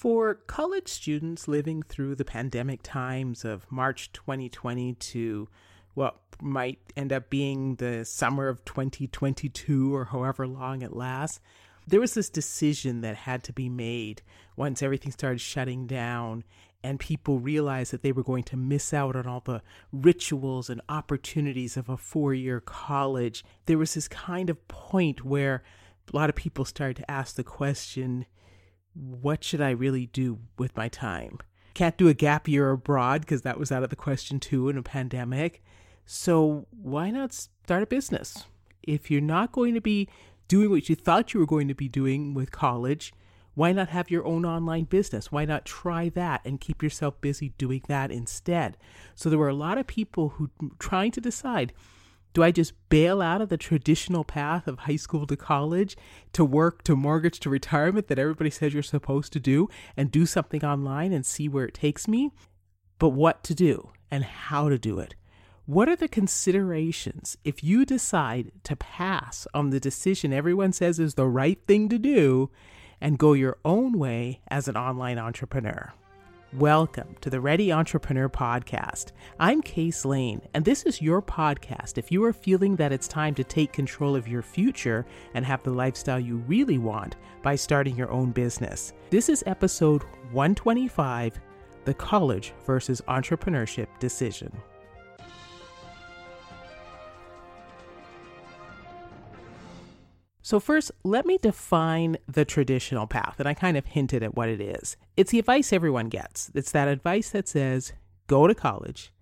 For college students living through the pandemic times of March 2020 to what might end up being the summer of 2022 or however long it lasts, there was this decision that had to be made once everything started shutting down and people realized that they were going to miss out on all the rituals and opportunities of a four year college. There was this kind of point where a lot of people started to ask the question what should I really do with my time? Can't do a gap year abroad because that was out of the question too in a pandemic. So why not start a business? If you're not going to be doing what you thought you were going to be doing with college, why not have your own online business? Why not try that and keep yourself busy doing that instead? So there were a lot of people who trying to decide do I just bail out of the traditional path of high school to college to work to mortgage to retirement that everybody says you're supposed to do and do something online and see where it takes me? But what to do and how to do it? What are the considerations if you decide to pass on the decision everyone says is the right thing to do and go your own way as an online entrepreneur? Welcome to the Ready Entrepreneur Podcast. I'm Case Lane, and this is your podcast if you are feeling that it's time to take control of your future and have the lifestyle you really want by starting your own business. This is episode 125 The College versus Entrepreneurship Decision. So, first, let me define the traditional path. And I kind of hinted at what it is. It's the advice everyone gets. It's that advice that says go to college,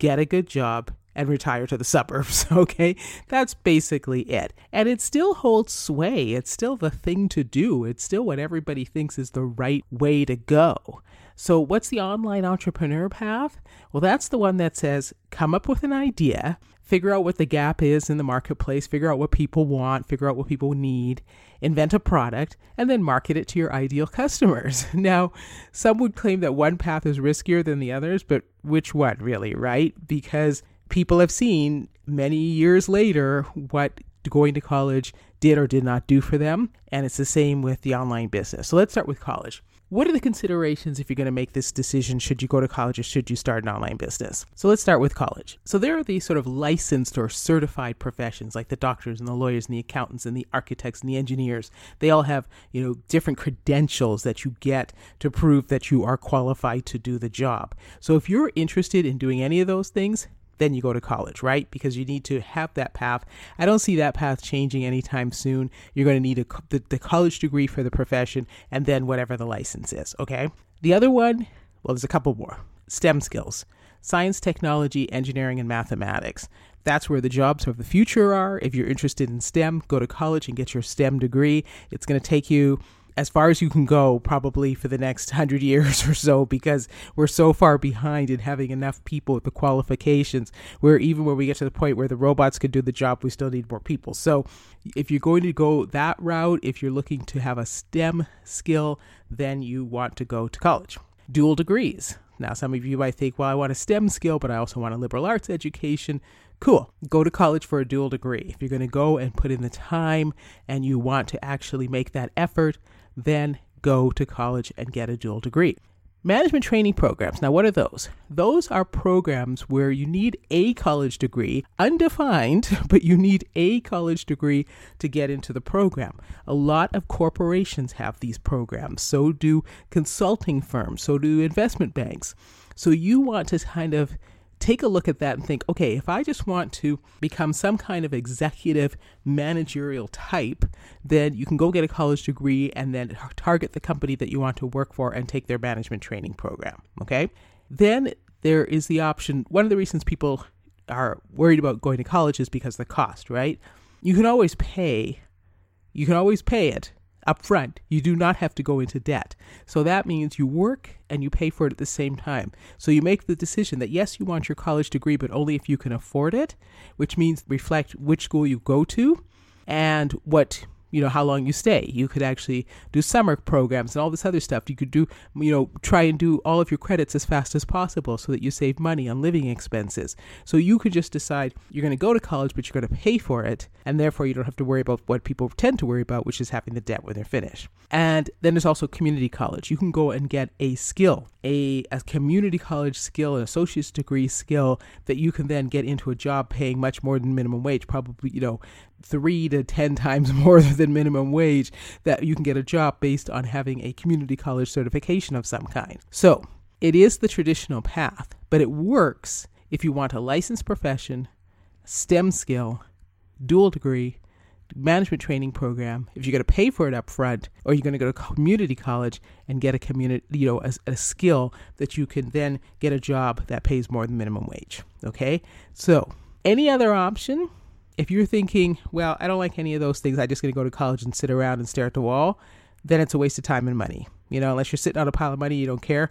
get a good job, and retire to the suburbs. Okay. That's basically it. And it still holds sway. It's still the thing to do. It's still what everybody thinks is the right way to go. So, what's the online entrepreneur path? Well, that's the one that says come up with an idea, figure out what the gap is in the marketplace, figure out what people want, figure out what people need, invent a product, and then market it to your ideal customers. Now, some would claim that one path is riskier than the others, but which one really, right? Because people have seen many years later what going to college did or did not do for them. And it's the same with the online business. So let's start with college. What are the considerations if you're going to make this decision? Should you go to college or should you start an online business? So let's start with college. So there are these sort of licensed or certified professions like the doctors and the lawyers and the accountants and the architects and the engineers. They all have, you know, different credentials that you get to prove that you are qualified to do the job. So if you're interested in doing any of those things, then you go to college, right? Because you need to have that path. I don't see that path changing anytime soon. You're going to need a, the, the college degree for the profession and then whatever the license is, okay? The other one, well, there's a couple more STEM skills science, technology, engineering, and mathematics. That's where the jobs of the future are. If you're interested in STEM, go to college and get your STEM degree. It's going to take you as far as you can go probably for the next hundred years or so because we're so far behind in having enough people with the qualifications. Where even when we get to the point where the robots can do the job we still need more people. So if you're going to go that route if you're looking to have a stem skill then you want to go to college. Dual degrees. Now some of you might think well i want a stem skill but i also want a liberal arts education. Cool. Go to college for a dual degree. If you're going to go and put in the time and you want to actually make that effort, then go to college and get a dual degree. Management training programs. Now, what are those? Those are programs where you need a college degree, undefined, but you need a college degree to get into the program. A lot of corporations have these programs. So do consulting firms. So do investment banks. So you want to kind of take a look at that and think, okay, if I just want to become some kind of executive managerial type, then you can go get a college degree and then target the company that you want to work for and take their management training program. Okay. Then there is the option. One of the reasons people are worried about going to college is because of the cost, right? You can always pay, you can always pay it up front. You do not have to go into debt. So that means you work and you pay for it at the same time. So you make the decision that yes, you want your college degree, but only if you can afford it, which means reflect which school you go to and what you know, how long you stay. You could actually do summer programs and all this other stuff. You could do, you know, try and do all of your credits as fast as possible so that you save money on living expenses. So you could just decide you're going to go to college, but you're going to pay for it. And therefore, you don't have to worry about what people tend to worry about, which is having the debt when they're finished. And then there's also community college. You can go and get a skill, a, a community college skill, an associate's degree skill that you can then get into a job paying much more than minimum wage, probably, you know, three to 10 times more than minimum wage, that you can get a job based on having a community college certification of some kind. So it is the traditional path, but it works if you want a licensed profession, STEM skill, dual degree, management training program, if you're going to pay for it up front, or you're going to go to community college and get a community, you know, a, a, skill that you can then get a job that pays more than minimum wage. Okay, so any other option, if you're thinking, well, I don't like any of those things, I'm just going to go to college and sit around and stare at the wall, then it's a waste of time and money. You know, unless you're sitting on a pile of money, you don't care.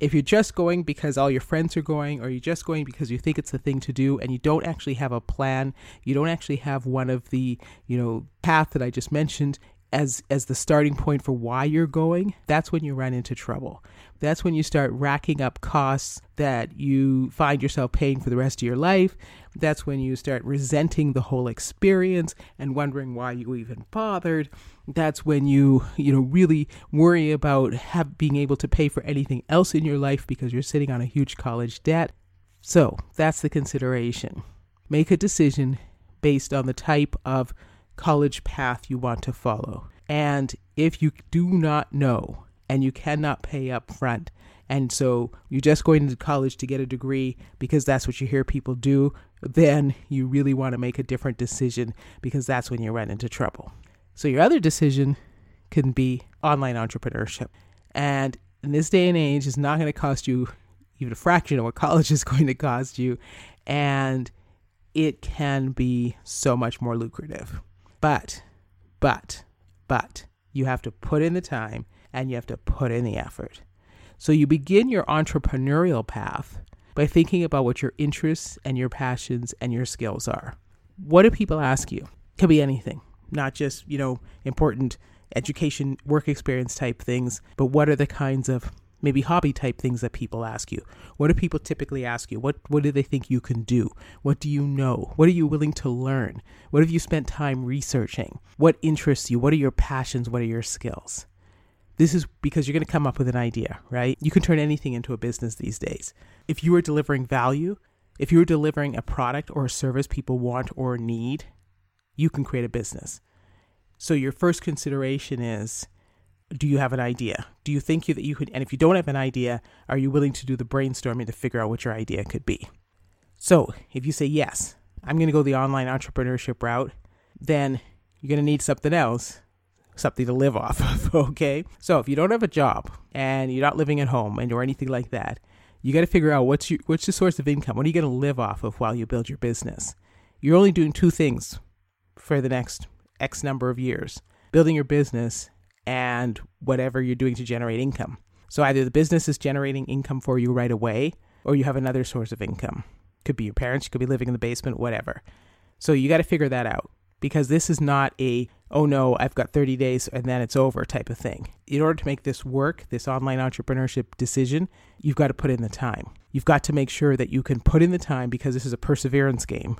If you're just going because all your friends are going, or you're just going because you think it's the thing to do, and you don't actually have a plan, you don't actually have one of the, you know, path that I just mentioned, as as the starting point for why you're going, that's when you run into trouble. That's when you start racking up costs that you find yourself paying for the rest of your life. That's when you start resenting the whole experience and wondering why you even bothered. That's when you, you know, really worry about have, being able to pay for anything else in your life because you're sitting on a huge college debt. So, that's the consideration. Make a decision based on the type of college path you want to follow. And if you do not know and you cannot pay up front, and so you're just going to college to get a degree because that's what you hear people do, then you really want to make a different decision because that's when you run into trouble. So your other decision can be online entrepreneurship. And in this day and age, it's not going to cost you even a fraction of what college is going to cost you. And it can be so much more lucrative. But, but, but you have to put in the time and you have to put in the effort. So you begin your entrepreneurial path by thinking about what your interests and your passions and your skills are. What do people ask you? Could be anything, not just, you know, important education, work experience type things, but what are the kinds of maybe hobby type things that people ask you. What do people typically ask you? What what do they think you can do? What do you know? What are you willing to learn? What have you spent time researching? What interests you? What are your passions? What are your skills? This is because you're going to come up with an idea, right? You can turn anything into a business these days. If you are delivering value, if you're delivering a product or a service people want or need, you can create a business. So your first consideration is do you have an idea? Do you think you, that you could, and if you don't have an idea, are you willing to do the brainstorming to figure out what your idea could be? So if you say, yes, I'm going to go the online entrepreneurship route, then you're going to need something else, something to live off of, okay? So if you don't have a job and you're not living at home and or anything like that, you got to figure out what's your, what's the source of income? What are you going to live off of while you build your business? You're only doing two things for the next X number of years building your business and whatever you're doing to generate income. So either the business is generating income for you right away, or you have another source of income. Could be your parents, you could be living in the basement, whatever. So you got to figure that out because this is not a, oh no, I've got 30 days and then it's over type of thing. In order to make this work, this online entrepreneurship decision, you've got to put in the time. You've got to make sure that you can put in the time because this is a perseverance game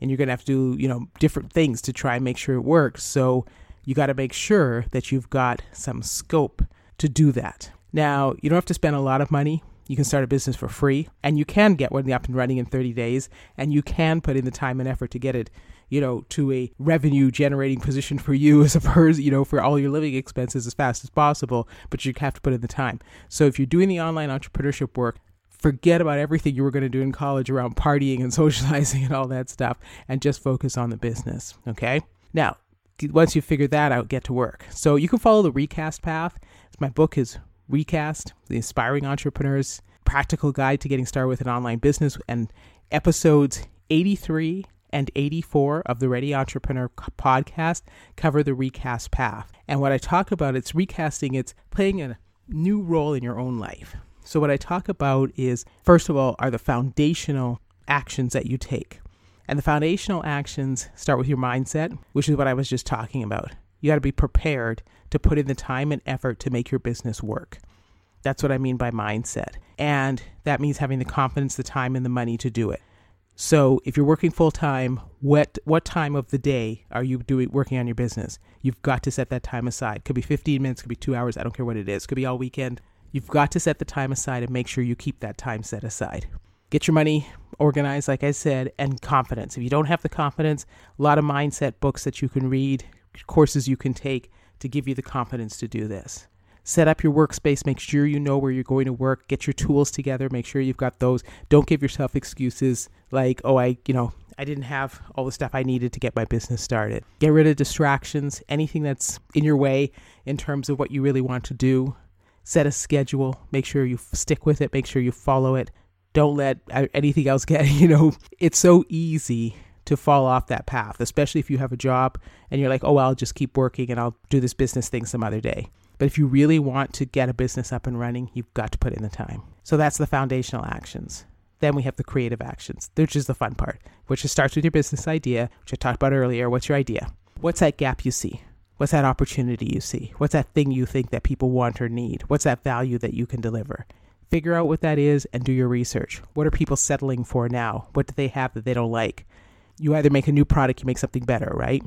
and you're going to have to do, you know, different things to try and make sure it works. So you got to make sure that you've got some scope to do that. Now, you don't have to spend a lot of money. You can start a business for free and you can get one up and running in 30 days and you can put in the time and effort to get it, you know, to a revenue generating position for you as a person, you know, for all your living expenses as fast as possible, but you have to put in the time. So if you're doing the online entrepreneurship work, forget about everything you were going to do in college around partying and socializing and all that stuff and just focus on the business, okay? Now, once you figure that out, get to work. So you can follow the recast path. My book is Recast, The Aspiring Entrepreneur's Practical Guide to Getting Started with an Online Business, and episodes 83 and 84 of the Ready Entrepreneur podcast cover the recast path. And what I talk about, it's recasting, it's playing a new role in your own life. So, what I talk about is, first of all, are the foundational actions that you take. And the foundational actions start with your mindset, which is what I was just talking about. You got to be prepared to put in the time and effort to make your business work. That's what I mean by mindset. And that means having the confidence, the time, and the money to do it. So if you're working full time, what what time of the day are you doing working on your business? You've got to set that time aside. Could be 15 minutes, could be 2 hours, I don't care what it is. Could be all weekend. You've got to set the time aside and make sure you keep that time set aside. Get your money organized like I said and confidence. If you don't have the confidence, a lot of mindset books that you can read, courses you can take to give you the confidence to do this. Set up your workspace make sure you know where you're going to work get your tools together make sure you've got those. Don't give yourself excuses like oh i you know i didn't have all the stuff i needed to get my business started. Get rid of distractions anything that's in your way in terms of what you really want to do. Set a schedule make sure you stick with it make sure you follow it don't let anything else get you know it's so easy to fall off that path especially if you have a job and you're like oh well, i'll just keep working and i'll do this business thing some other day but if you really want to get a business up and running, you've got to put in the time. So that's the foundational actions. Then we have the creative actions, which is the fun part, which starts with your business idea, which I talked about earlier. What's your idea? What's that gap you see? What's that opportunity you see? What's that thing you think that people want or need? What's that value that you can deliver? Figure out what that is and do your research. What are people settling for now? What do they have that they don't like? You either make a new product, you make something better, right?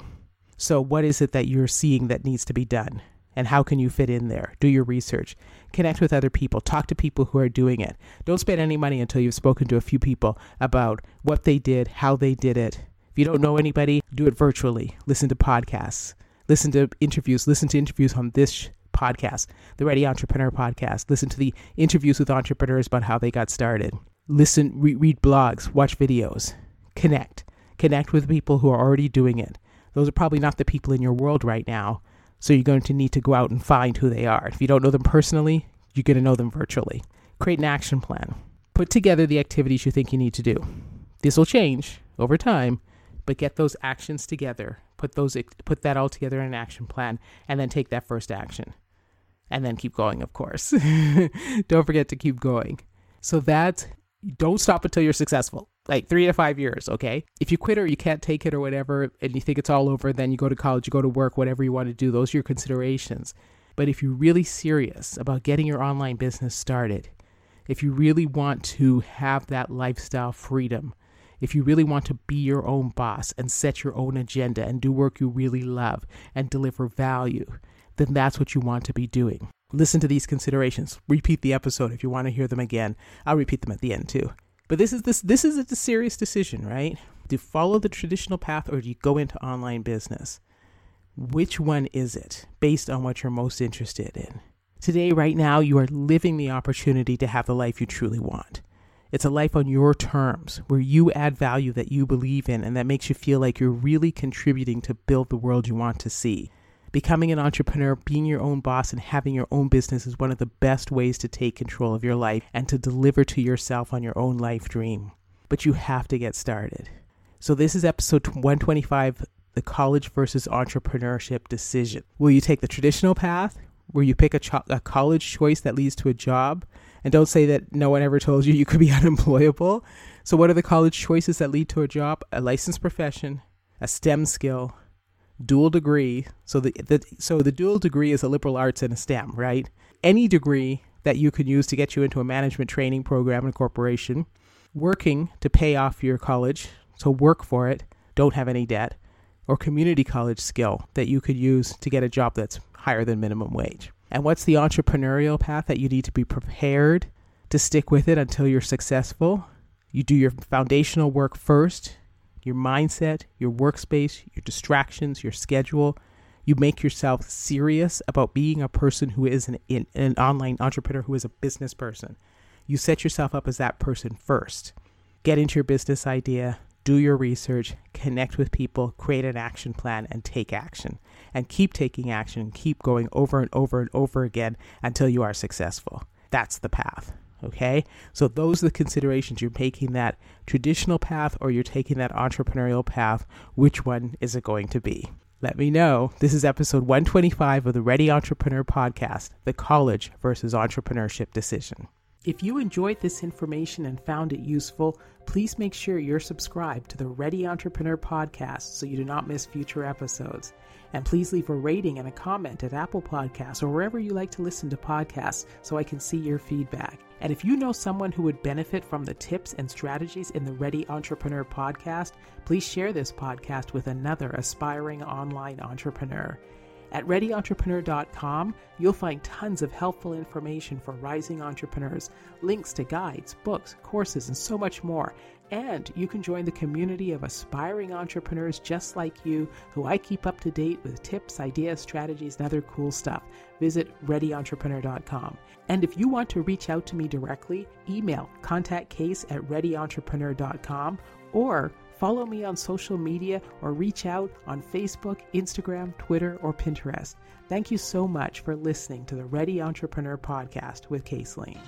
So, what is it that you're seeing that needs to be done? and how can you fit in there? Do your research. Connect with other people. Talk to people who are doing it. Don't spend any money until you've spoken to a few people about what they did, how they did it. If you don't know anybody, do it virtually. Listen to podcasts. Listen to interviews. Listen to interviews on this podcast, the Ready Entrepreneur podcast. Listen to the interviews with entrepreneurs about how they got started. Listen, re- read blogs, watch videos, connect. Connect with people who are already doing it. Those are probably not the people in your world right now, so you're going to need to go out and find who they are. If you don't know them personally, you're going to know them virtually. Create an action plan. Put together the activities you think you need to do. This will change over time, but get those actions together. Put those put that all together in an action plan and then take that first action. And then keep going, of course. don't forget to keep going. So that don't stop until you're successful like three to five years, okay? If you quit or you can't take it or whatever, and you think it's all over, then you go to college, you go to work, whatever you want to do, those are your considerations. But if you're really serious about getting your online business started, if you really want to have that lifestyle freedom, if you really want to be your own boss and set your own agenda and do work you really love and deliver value, then that's what you want to be doing. Listen to these considerations. Repeat the episode if you want to hear them again. I'll repeat them at the end too. But this is this this is a serious decision, right? To follow the traditional path or do you go into online business? Which one is it based on what you're most interested in? Today, right now, you are living the opportunity to have the life you truly want. It's a life on your terms where you add value that you believe in and that makes you feel like you're really contributing to build the world you want to see. Becoming an entrepreneur, being your own boss, and having your own business is one of the best ways to take control of your life and to deliver to yourself on your own life dream. But you have to get started. So, this is episode 125 the college versus entrepreneurship decision. Will you take the traditional path where you pick a, cho- a college choice that leads to a job? And don't say that no one ever told you you could be unemployable. So, what are the college choices that lead to a job? A licensed profession, a STEM skill, dual degree. So the, the so the dual degree is a liberal arts and a STEM, right? Any degree that you can use to get you into a management training program in a corporation, working to pay off your college, so work for it, don't have any debt, or community college skill that you could use to get a job that's higher than minimum wage. And what's the entrepreneurial path that you need to be prepared to stick with it until you're successful? You do your foundational work first, your mindset, your workspace, your distractions, your schedule. You make yourself serious about being a person who is an, an, an online entrepreneur, who is a business person. You set yourself up as that person first. Get into your business idea, do your research, connect with people, create an action plan, and take action. And keep taking action, keep going over and over and over again until you are successful. That's the path. Okay, so those are the considerations. You're taking that traditional path or you're taking that entrepreneurial path. Which one is it going to be? Let me know. This is episode 125 of the Ready Entrepreneur podcast the college versus entrepreneurship decision. If you enjoyed this information and found it useful, please make sure you're subscribed to the Ready Entrepreneur podcast so you do not miss future episodes. And please leave a rating and a comment at Apple Podcasts or wherever you like to listen to podcasts so I can see your feedback. And if you know someone who would benefit from the tips and strategies in the Ready Entrepreneur podcast, please share this podcast with another aspiring online entrepreneur. At readyentrepreneur.com, you'll find tons of helpful information for rising entrepreneurs, links to guides, books, courses, and so much more. And you can join the community of aspiring entrepreneurs just like you who I keep up to date with tips, ideas, strategies, and other cool stuff. Visit readyentrepreneur.com. And if you want to reach out to me directly, email contactcase at readyentrepreneur.com or follow me on social media or reach out on Facebook, Instagram, Twitter, or Pinterest. Thank you so much for listening to the Ready Entrepreneur Podcast with Case Lane.